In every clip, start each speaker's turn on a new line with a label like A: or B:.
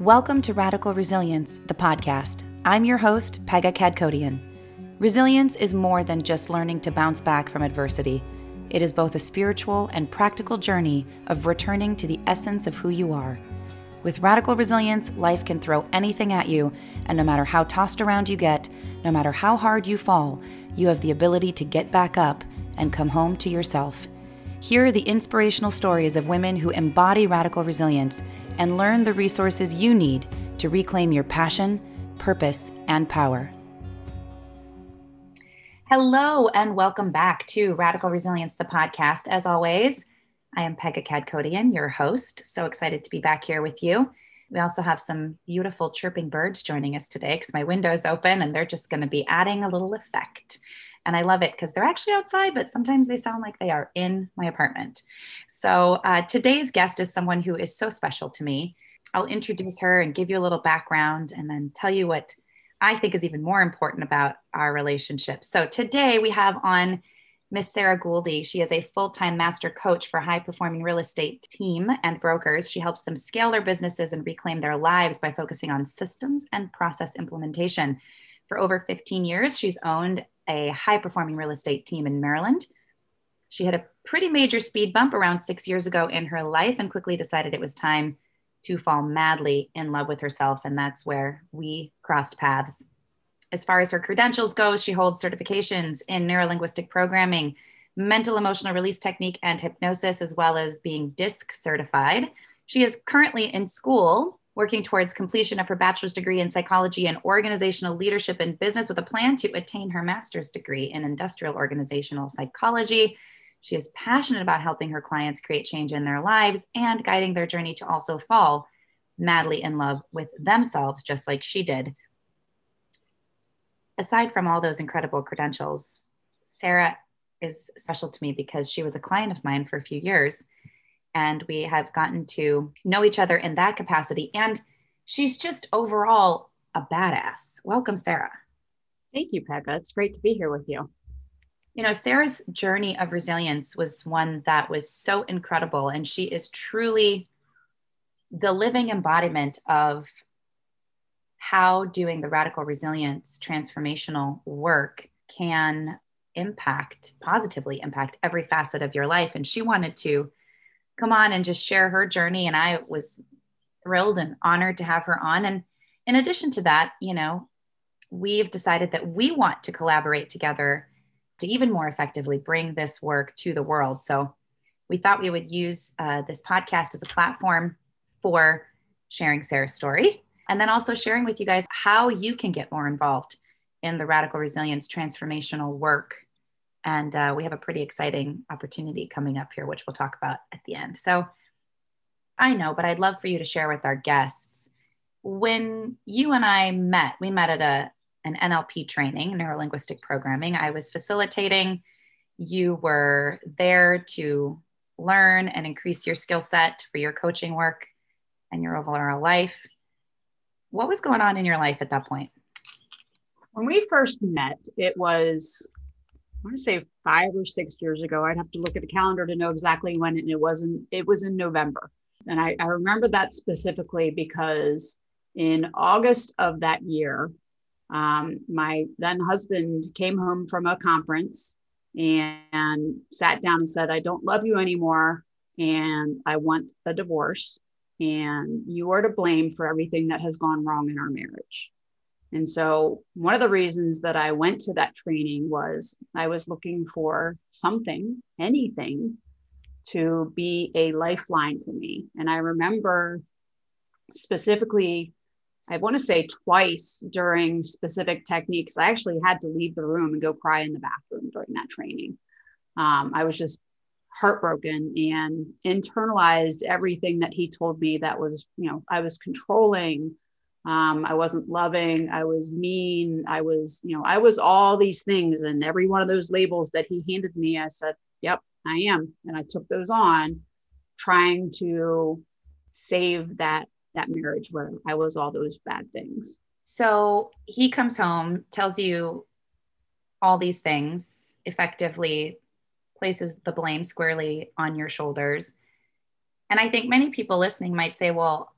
A: Welcome to Radical Resilience, the podcast. I'm your host, Pegah Kadkodian. Resilience is more than just learning to bounce back from adversity. It is both a spiritual and practical journey of returning to the essence of who you are. With radical resilience, life can throw anything at you, and no matter how tossed around you get, no matter how hard you fall, you have the ability to get back up and come home to yourself. Here are the inspirational stories of women who embody radical resilience and learn the resources you need to reclaim your passion, purpose, and power. Hello, and welcome back to Radical Resilience, the podcast. As always, I am Pegah Kadkodian, your host. So excited to be back here with you. We also have some beautiful chirping birds joining us today because my window is open and they're just going to be adding a little effect. And I love it because they're actually outside, but sometimes they sound like they are in my apartment. So uh, today's guest is someone who is so special to me. I'll introduce her and give you a little background and then tell you what I think is even more important about our relationship. So today we have on Miss Sara Guldi. She is a full time master coach for high performing real estate team and brokers. She helps them scale their businesses and reclaim their lives by focusing on systems and process implementation. For over 15 years, she's owned a high performing real estate team in Maryland. She had a pretty major speed bump around six years ago in her life and quickly decided it was time to fall madly in love with herself. And that's where we crossed paths. As far as her credentials go, she holds certifications in neurolinguistic programming, mental emotional release technique, and hypnosis, as well as being DISC certified. She is currently in school working towards completion of her bachelor's degree in psychology and organizational leadership and business with a plan to attain her master's degree in industrial organizational psychology. She is passionate about helping her clients create change in their lives and guiding their journey to also fall madly in love with themselves, just like she did. Aside from all those incredible credentials, Sara is special to me because she was a client of mine for a few years and we have gotten to know each other in that capacity. And she's just overall a badass. Welcome, Sara.
B: Thank you, Pegah. It's great to be here with you.
A: You know, Sara's journey of resilience was one that was so incredible, and she is truly the living embodiment of how doing the radical resilience transformational work can impact positively impact every facet of your life and she wanted to come on and just share her journey. And I was thrilled and honored to have her on. And in addition to that, you know, we've decided that we want to collaborate together to even more effectively bring this work to the world. So we thought we would use uh, this podcast as a platform for sharing Sara's story and then also sharing with you guys how you can get more involved in the radical resilience transformational work and uh, we have a pretty exciting opportunity coming up here, which we'll talk about at the end. So I know, but I'd love for you to share with our guests. When you and I met, we met at a, an NLP training, neurolinguistic programming. I was facilitating. You were there to learn and increase your skill set for your coaching work and your overall life. What was going on in your life at that point?
B: When we first met, it was want to say five or six years ago. I'd have to look at the calendar to know exactly when, and it wasn't. It was in November, and I, I remember that specifically because in August of that year, um, my then husband came home from a conference and, and sat down and said, "I don't love you anymore, and I want a divorce, and you are to blame for everything that has gone wrong in our marriage." And so, one of the reasons that I went to that training was I was looking for something, anything to be a lifeline for me. And I remember specifically, I want to say twice during specific techniques, I actually had to leave the room and go cry in the bathroom during that training. Um, I was just heartbroken and internalized everything that he told me that was, you know, I was controlling um, I wasn't loving. I was mean. I was, you know, I was all these things. And every one of those labels that he handed me, I said, yep, I am. And I took those on trying to save that that marriage where I was all those bad things.
A: So he comes home, tells you all these things, effectively places the blame squarely on your shoulders. And I think many people listening might say, well,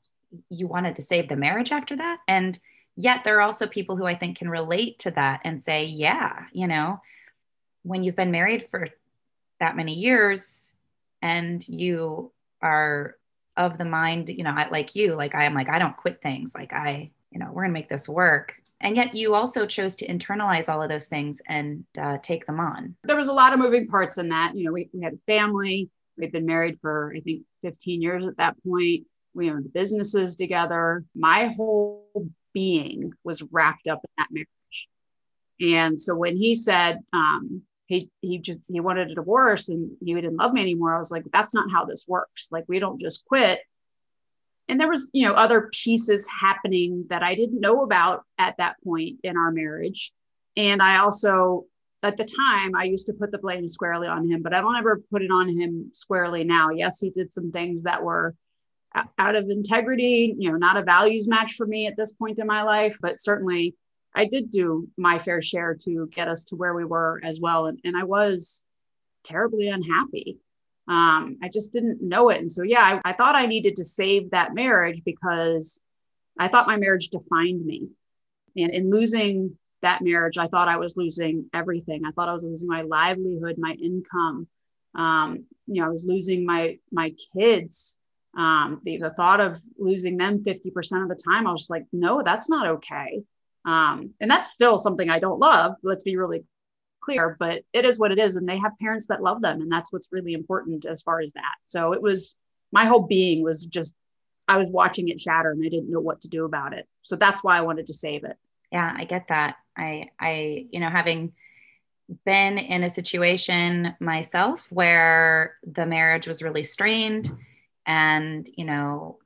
A: you wanted to save the marriage after that. And yet there are also people who I think can relate to that and say, yeah, you know, when you've been married for that many years and you are of the mind, you know, like you, like I am like, I don't quit things. Like I, you know, we're going to make this work. And yet you also chose to internalize all of those things and uh, take them on.
B: There was a lot of moving parts in that. You know, we, we had a family. We'd been married for, I think, 15 years at that point. We owned businesses together. My whole being was wrapped up in that marriage. And so when he said, um, he he just he wanted a divorce and he didn't love me anymore. I was like, that's not how this works. Like we don't just quit. And there was, you know, other pieces happening that I didn't know about at that point in our marriage. And I also at the time I used to put the blame squarely on him, but I don't ever put it on him squarely now. Yes, he did some things that were out of integrity, you know, not a values match for me at this point in my life, but certainly I did do my fair share to get us to where we were as well. And, and I was terribly unhappy. Um, I just didn't know it. And so, yeah, I, I thought I needed to save that marriage because I thought my marriage defined me. And in losing that marriage, I thought I was losing everything. I thought I was losing my livelihood, my income. Um, you know, I was losing my my kids. Um, the, the thought of losing them 50% of the time, I was like, no, that's not okay. Um, and that's still something I don't love. Let's be really clear, but it is what it is. And they have parents that love them. And that's what's really important as far as that. So it was my whole being was just, I was watching it shatter and I didn't know what to do about it. So that's why I wanted to save it.
A: Yeah, I get that. I, I, you know, having been in a situation myself where the marriage was really strained and, you know,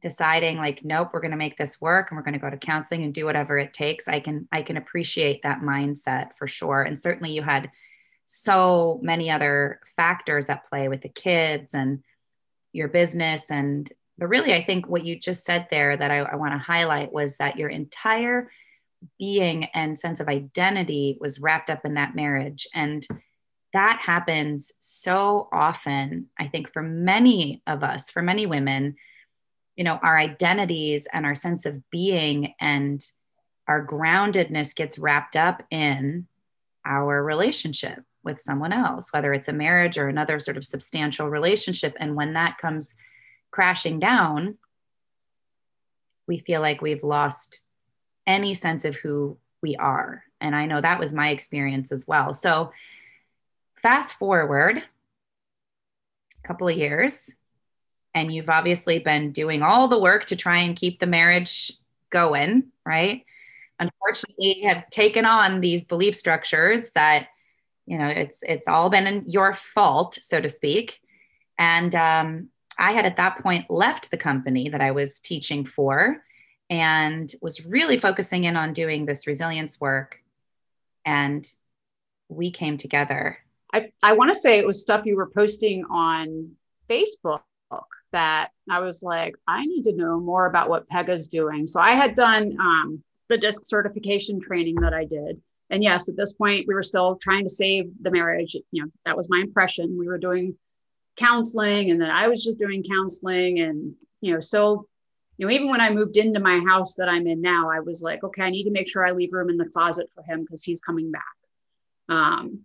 A: deciding like nope we're going to make this work and we're going to go to counseling and do whatever it takes i can i can appreciate that mindset for sure. And certainly you had so many other factors at play with the kids and your business. And but really i think what you just said there that i, I want to highlight was that your entire being and sense of identity was wrapped up in that marriage. And that happens so often i think for many of us for many women you know our identities and our sense of being and our groundedness gets wrapped up in our relationship with someone else whether it's a marriage or another sort of substantial relationship. And when that comes crashing down we feel like we've lost any sense of who we are. And i know that was my experience as well. So fast forward a couple of years and you've obviously been doing all the work to try and keep the marriage going, right? Unfortunately, have taken on these belief structures that you know it's it's all been your fault, so to speak. And um, I had at that point left the company that I was teaching for and was really focusing in on doing this resilience work. And we came together.
B: I, I want to say it was stuff you were posting on Facebook that I was like, I need to know more about what Pegah's doing. So I had done um, the DISC certification training that I did. And yes, at this point, we were still trying to save the marriage. You know, that was my impression. We were doing counseling, and then I was just doing counseling, and you know, still, you know, even when I moved into my house that I'm in now, I was like, okay, I need to make sure I leave room in the closet for him because he's coming back. Um,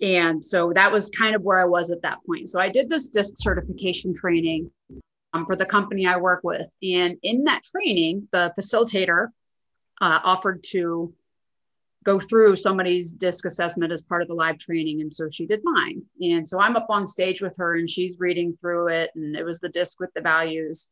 B: and so that was kind of where I was at that point. So I did this DISC certification training um, for the company I work with. And in that training, the facilitator uh, offered to go through somebody's DISC assessment as part of the live training. And so she did mine. And so I'm up on stage with her and she's reading through it. And it was the DISC with the values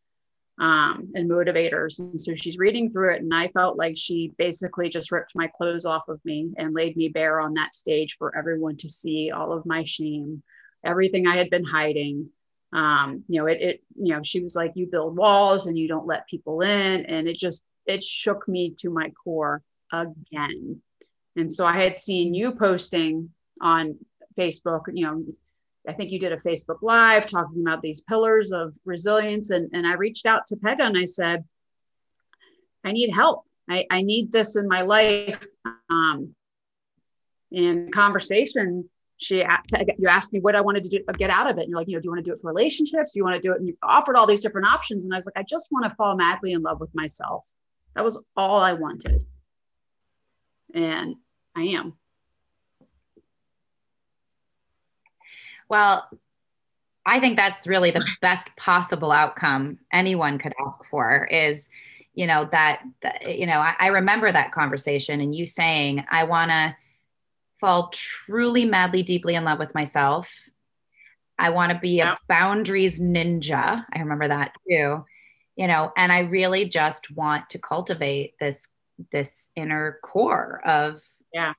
B: um, and motivators. And so she's reading through it, and I felt like she basically just ripped my clothes off of me and laid me bare on that stage for everyone to see all of my shame, everything I had been hiding. Um, you know, it, it, you know, she was like, you build walls and you don't let people in. And it just, it shook me to my core again. And so I had seen you posting on Facebook, you know, I think you did a Facebook Live talking about these pillars of resilience. And, and I reached out to Pegah and I said, I need help. I, I need this in my life. Um, in conversation, she you asked me what I wanted to do, get out of it. And you're like, you know, do you want to do it for relationships? Do you want to do it? And you offered all these different options. And I was like, I just want to fall madly in love with myself. That was all I wanted. And I am.
A: Well, I think that's really the best possible outcome anyone could ask for is, you know, that, that you know, I, I remember that conversation and you saying, I want to fall truly madly deeply in love with myself. I want to be a boundaries ninja. I remember that too. You know, and I really just want to cultivate this this inner core of
B: yeah,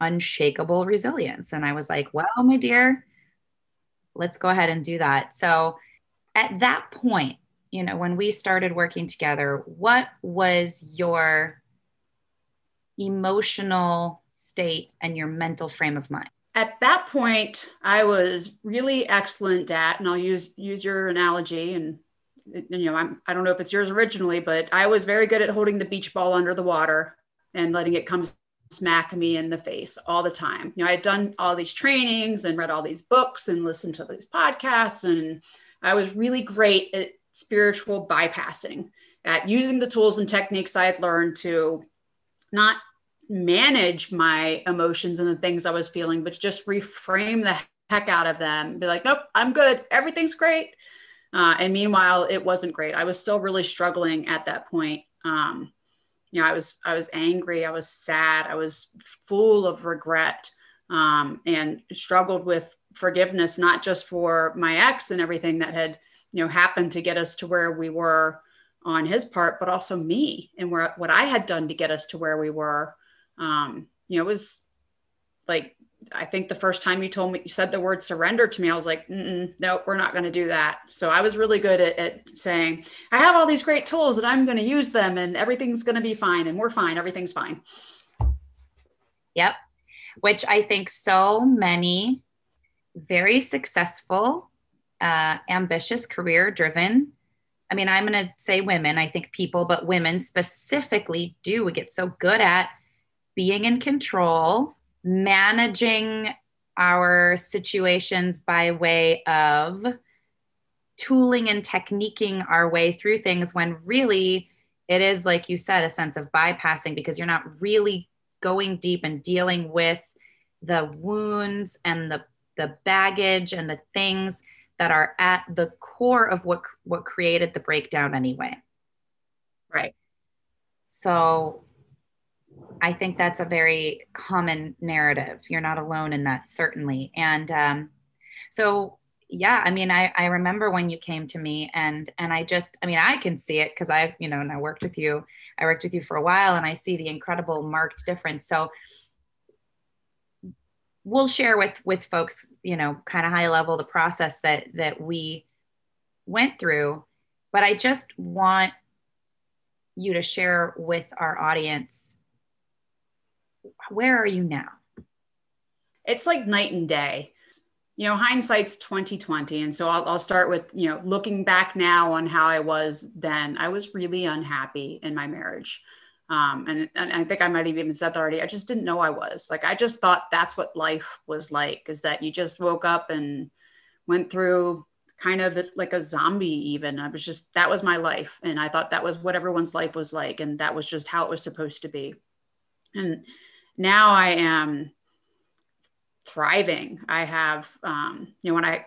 A: unshakable resilience. And I was like, well, my dear, let's go ahead and do that. So at that point, you know, when we started working together, what was your emotional state and your mental frame of mind?
B: At that point, I was really excellent at, and I'll use use your analogy, and you know, I'm, I don't know if it's yours originally, but I was very good at holding the beach ball under the water and letting it come smack me in the face all the time. You know, I had done all these trainings and read all these books and listened to these podcasts, and I was really great at spiritual bypassing, at using the tools and techniques I had learned to not manage my emotions and the things I was feeling, but just reframe the heck out of them. Be like, nope, I'm good. Everything's great. Uh, and meanwhile, it wasn't great. I was still really struggling at that point. Um, you know, I was I was angry. I was sad. I was full of regret, um, and struggled with forgiveness, not just for my ex and everything that had you know happened to get us to where we were on his part, but also me and where what I had done to get us to where we were um, you know, it was like, I think the first time you told me, you said the word surrender to me, I was like, no, we're not going to do that. So I was really good at, at saying, I have all these great tools and I'm going to use them and everything's going to be fine and we're fine. Everything's fine.
A: Yep. Which I think so many very successful, uh, ambitious, career driven I mean, I'm going to say women, I think people, but women specifically do. We get so good at being in control, managing our situations by way of tooling and techniquing our way through things when really it is, like you said, a sense of bypassing because you're not really going deep and dealing with the wounds and the, the baggage and the things that are at the core of what what created the breakdown anyway.
B: Right.
A: So I think that's a very common narrative. You're not alone in that, certainly. And um, so, yeah, I mean, I, I remember when you came to me, and and I just, I mean, I can see it because I've, you know, and I worked with you. I worked with you for a while, and I see the incredible marked difference. So, we'll share with with folks, you know, kind of high level the process that that we went through. But I just want you to share with our audience where are you now?
B: It's like night and day. You know, hindsight's 2020. And so I'll, I'll start with, you know, looking back now on how I was then, I was really unhappy in my marriage. Um, and, and I think I might have even said that already. I just didn't know I was like, I just thought that's what life was like is that you just woke up and went through kind of like a zombie even i was just that was my life and i thought that was what everyone's life was like and that was just how it was supposed to be and now I am thriving. I have, um, you know, when I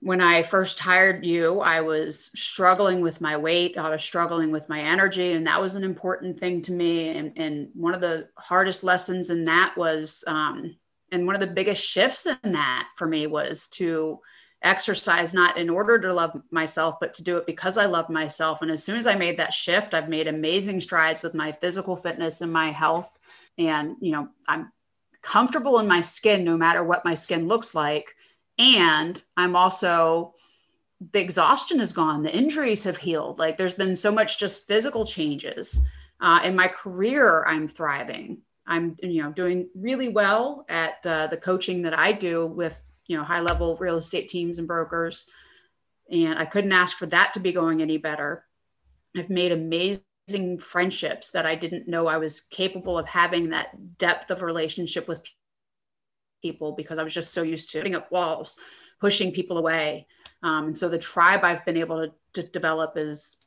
B: when I first hired you, I was struggling with my weight. I was struggling with my energy, and that was an important thing to me. And, and one of the hardest lessons in that was, um, and one of the biggest shifts in that for me was to exercise not in order to love myself, but to do it because I love myself. And as soon as I made that shift, I've made amazing strides with my physical fitness and my health and you know i'm comfortable in my skin no matter what my skin looks like. And i'm also the exhaustion is gone. The injuries have healed. Like there's been so much just physical changes uh, in my career. I'm thriving. I'm you know doing really well at uh, the coaching that i do with you know high level real estate teams and brokers. And i couldn't ask for that to be going any better. I've made amazing friendships that I didn't know I was capable of having that depth of relationship with people because I was just so used to putting up walls, pushing people away. Um, and so the tribe I've been able to, to develop is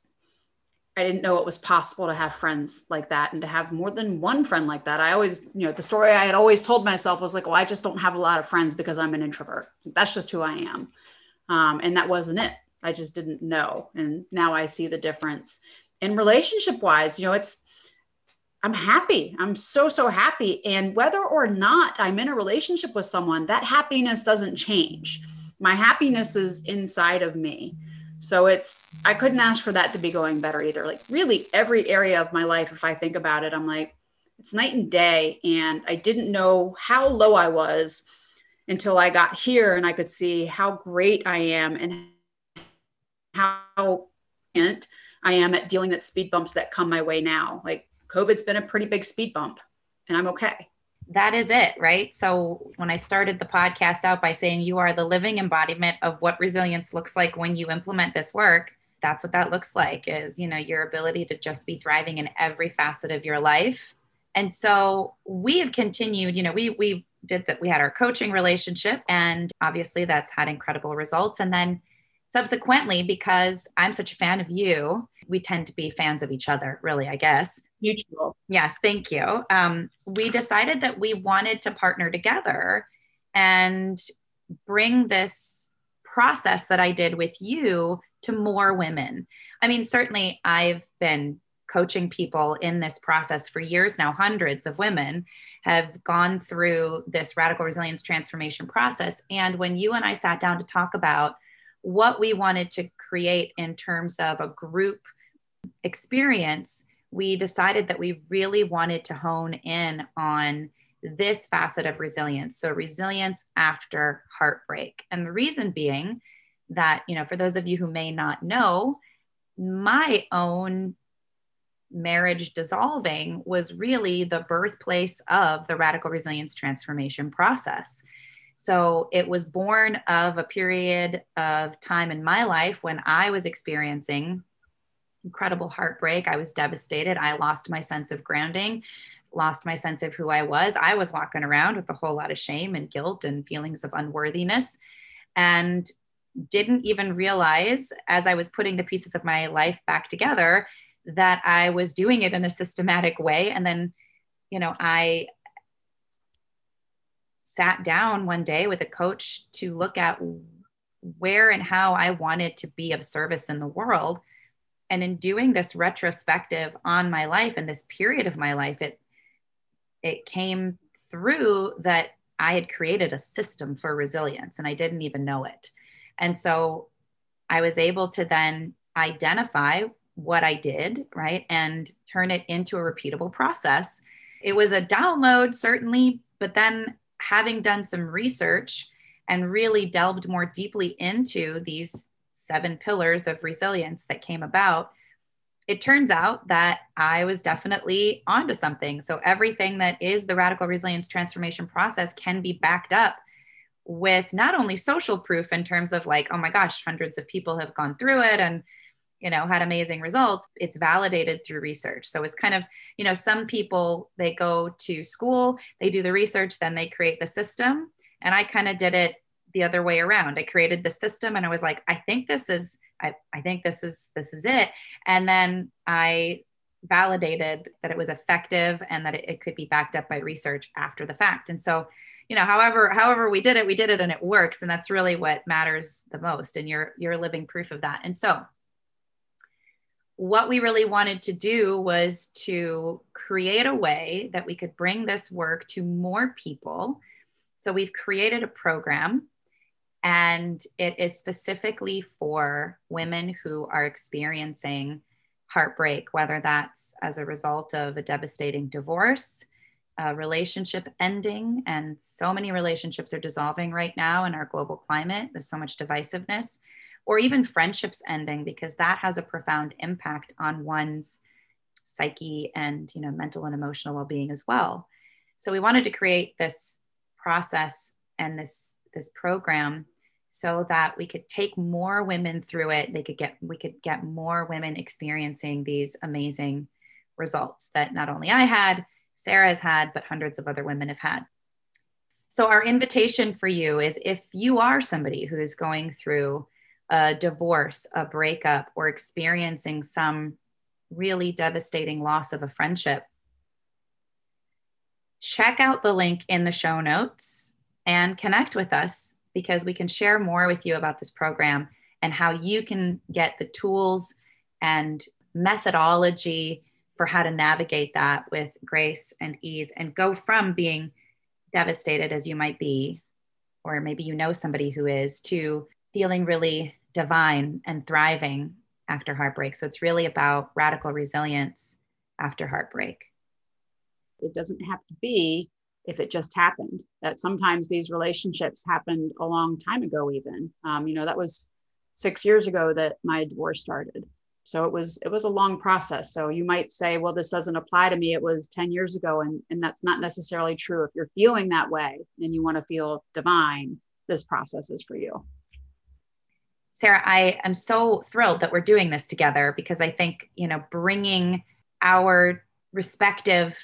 B: I didn't know it was possible to have friends like that and to have more than one friend like that. I always, you know, the story I had always told myself was like, well, I just don't have a lot of friends because I'm an introvert. That's just who I am. Um, and that wasn't it. I just didn't know. And now I see the difference. In relationship wise, you know, it's, I'm happy. I'm so, so happy. And whether or not I'm in a relationship with someone, that happiness doesn't change. My happiness is inside of me. So it's, I couldn't ask for that to be going better either. Like, really, every area of my life, if I think about it, I'm like, it's night and day. And I didn't know how low I was until I got here and I could see how great I am and how I am at dealing with speed bumps that come my way now. Like, COVID's been a pretty big speed bump, and I'm okay.
A: That is it, right? So, when I started the podcast out by saying you are the living embodiment of what resilience looks like when you implement this work, that's what that looks like is, you know, your ability to just be thriving in every facet of your life. And so, we have continued, you know, we we did that we had our coaching relationship and obviously that's had incredible results and then subsequently because i'm such a fan of you we tend to be fans of each other really i guess.
B: Mutual.
A: Yes thank you. Um, we decided that we wanted to partner together and bring this process that i did with you to more women. I mean certainly i've been coaching people in this process for years now. Hundreds of women have gone through this radical resilience transformation process. And when you and i sat down to talk about what we wanted to create in terms of a group experience, we decided that we really wanted to hone in on this facet of resilience. So, resilience after heartbreak. And the reason being that, you know, for those of you who may not know, my own marriage dissolving was really the birthplace of the radical resilience transformation process. So it was born of a period of time in my life when I was experiencing incredible heartbreak. I was devastated. I lost my sense of grounding, lost my sense of who I was. I was walking around with a whole lot of shame and guilt and feelings of unworthiness and didn't even realize as I was putting the pieces of my life back together that I was doing it in a systematic way. And then, you know, I sat down one day with a coach to look at where and how I wanted to be of service in the world. And in doing this retrospective on my life and this period of my life, it it came through that I had created a system for resilience and I didn't even know it. And so I was able to then identify what I did, right, and turn it into a repeatable process. It was a download, certainly, but then having done some research and really delved more deeply into these seven pillars of resilience that came about, it turns out that I was definitely onto something. So, everything that is the radical resilience transformation process can be backed up with not only social proof in terms of like, oh my gosh, hundreds of people have gone through it and you know had amazing results it's validated through research. So it's kind of you know some people they go to school they do the research then they create the system. And i kind of did it the other way around. I created the system and i was like i think this is i, I think this is this is it. And then i validated that it was effective and that it, it could be backed up by research after the fact. And so you know however however we did it we did it and it works. And that's really what matters the most. And you're you're living proof of that. And so what we really wanted to do was to create a way that we could bring this work to more people. So we've created a program and it is specifically for women who are experiencing heartbreak, whether that's as a result of a devastating divorce, a relationship ending, and so many relationships are dissolving right now in our global climate. There's so much divisiveness or even friendships ending because that has a profound impact on one's psyche and you know mental and emotional well-being as well. So we wanted to create this process and this this program so that we could take more women through it. They could get we could get more women experiencing these amazing results that not only i had sara has had but hundreds of other women have had. So, our invitation for you is if you are somebody who is going through a divorce, a breakup, or experiencing some really devastating loss of a friendship, check out the link in the show notes and connect with us because we can share more with you about this program and how you can get the tools and methodology for how to navigate that with grace and ease and go from being devastated as you might be, or maybe you know somebody who is, to feeling really divine and thriving after heartbreak. So it's really about radical resilience after heartbreak.
B: It doesn't have to be if it just happened. That sometimes these relationships happened a long time ago, even. Um, you know, that was six years ago that my divorce started. So it was it was a long process. So you might say, well, this doesn't apply to me. It was 10 years ago. And, and that's not necessarily true. If you're feeling that way and you want to feel divine, this process is for you.
A: Sara, I am so thrilled that we're doing this together because I think, you know, bringing our respective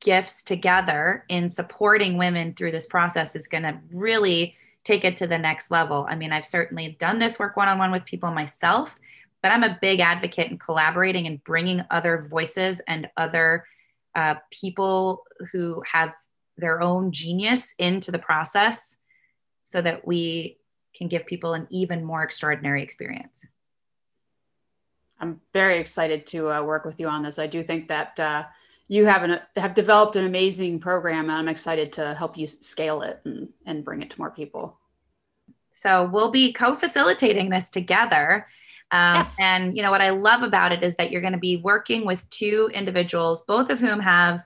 A: gifts together in supporting women through this process is going to really take it to the next level. I mean, I've certainly done this work one on one with people myself, but I'm a big advocate in collaborating and bringing other voices and other uh, people who have their own genius into the process so that we can give people an even more extraordinary experience.
B: I'm very excited to uh, work with you on this. I do think that uh, you have an, have developed an amazing program, and I'm excited to help you scale it and, and bring it to more people.
A: So we'll be co-facilitating this together. Um, yes. And you know what I love about it is that you're going to be working with two individuals, both of whom have,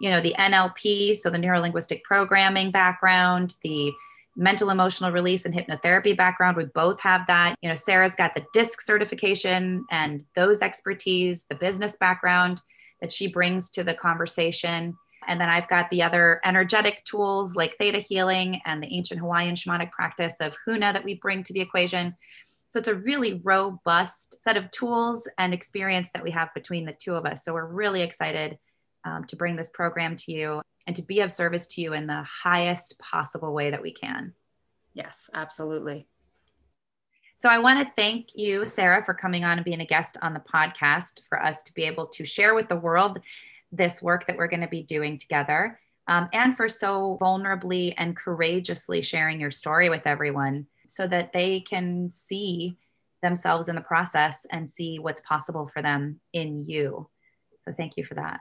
A: you know, the NLP, so the neuro linguistic programming background, the mental emotional release and hypnotherapy background. We both have that. You know, Sara's got the DISC certification and those expertise, the business background that she brings to the conversation. And then I've got the other energetic tools like theta healing and the ancient Hawaiian shamanic practice of Huna that we bring to the equation. So it's a really robust set of tools and experience that we have between the two of us. So we're really excited um, to bring this program to you and to be of service to you in the highest possible way that we can.
B: Yes, absolutely.
A: So I want to thank you, Sara, for coming on and being a guest on the podcast for us to be able to share with the world this work that we're going to be doing together. Um, and for so vulnerably and courageously sharing your story with everyone so that they can see themselves in the process and see what's possible for them in you. So thank you for that.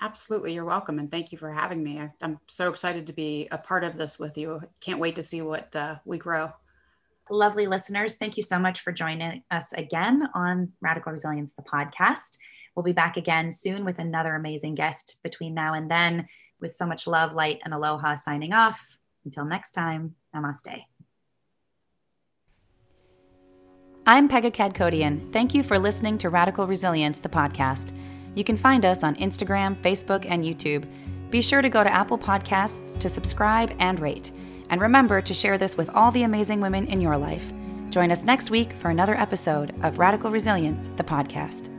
B: Absolutely. You're welcome. And thank you for having me. I, am so excited to be a part of this with you. Can't wait to see what uh, we grow.
A: Lovely listeners, thank you so much for joining us again on Radical Resilience, the podcast. We'll be back again soon with another amazing guest between now and then. With so much love, light, and aloha signing off. Until next time, namaste. I'm Pegah Kadkodian. Thank you for listening to Radical Resilience, the podcast. You can find us on Instagram, Facebook, and YouTube. Be sure to go to Apple Podcasts to subscribe and rate. And remember to share this with all the amazing women in your life. Join us next week for another episode of Radical Resilience, the podcast.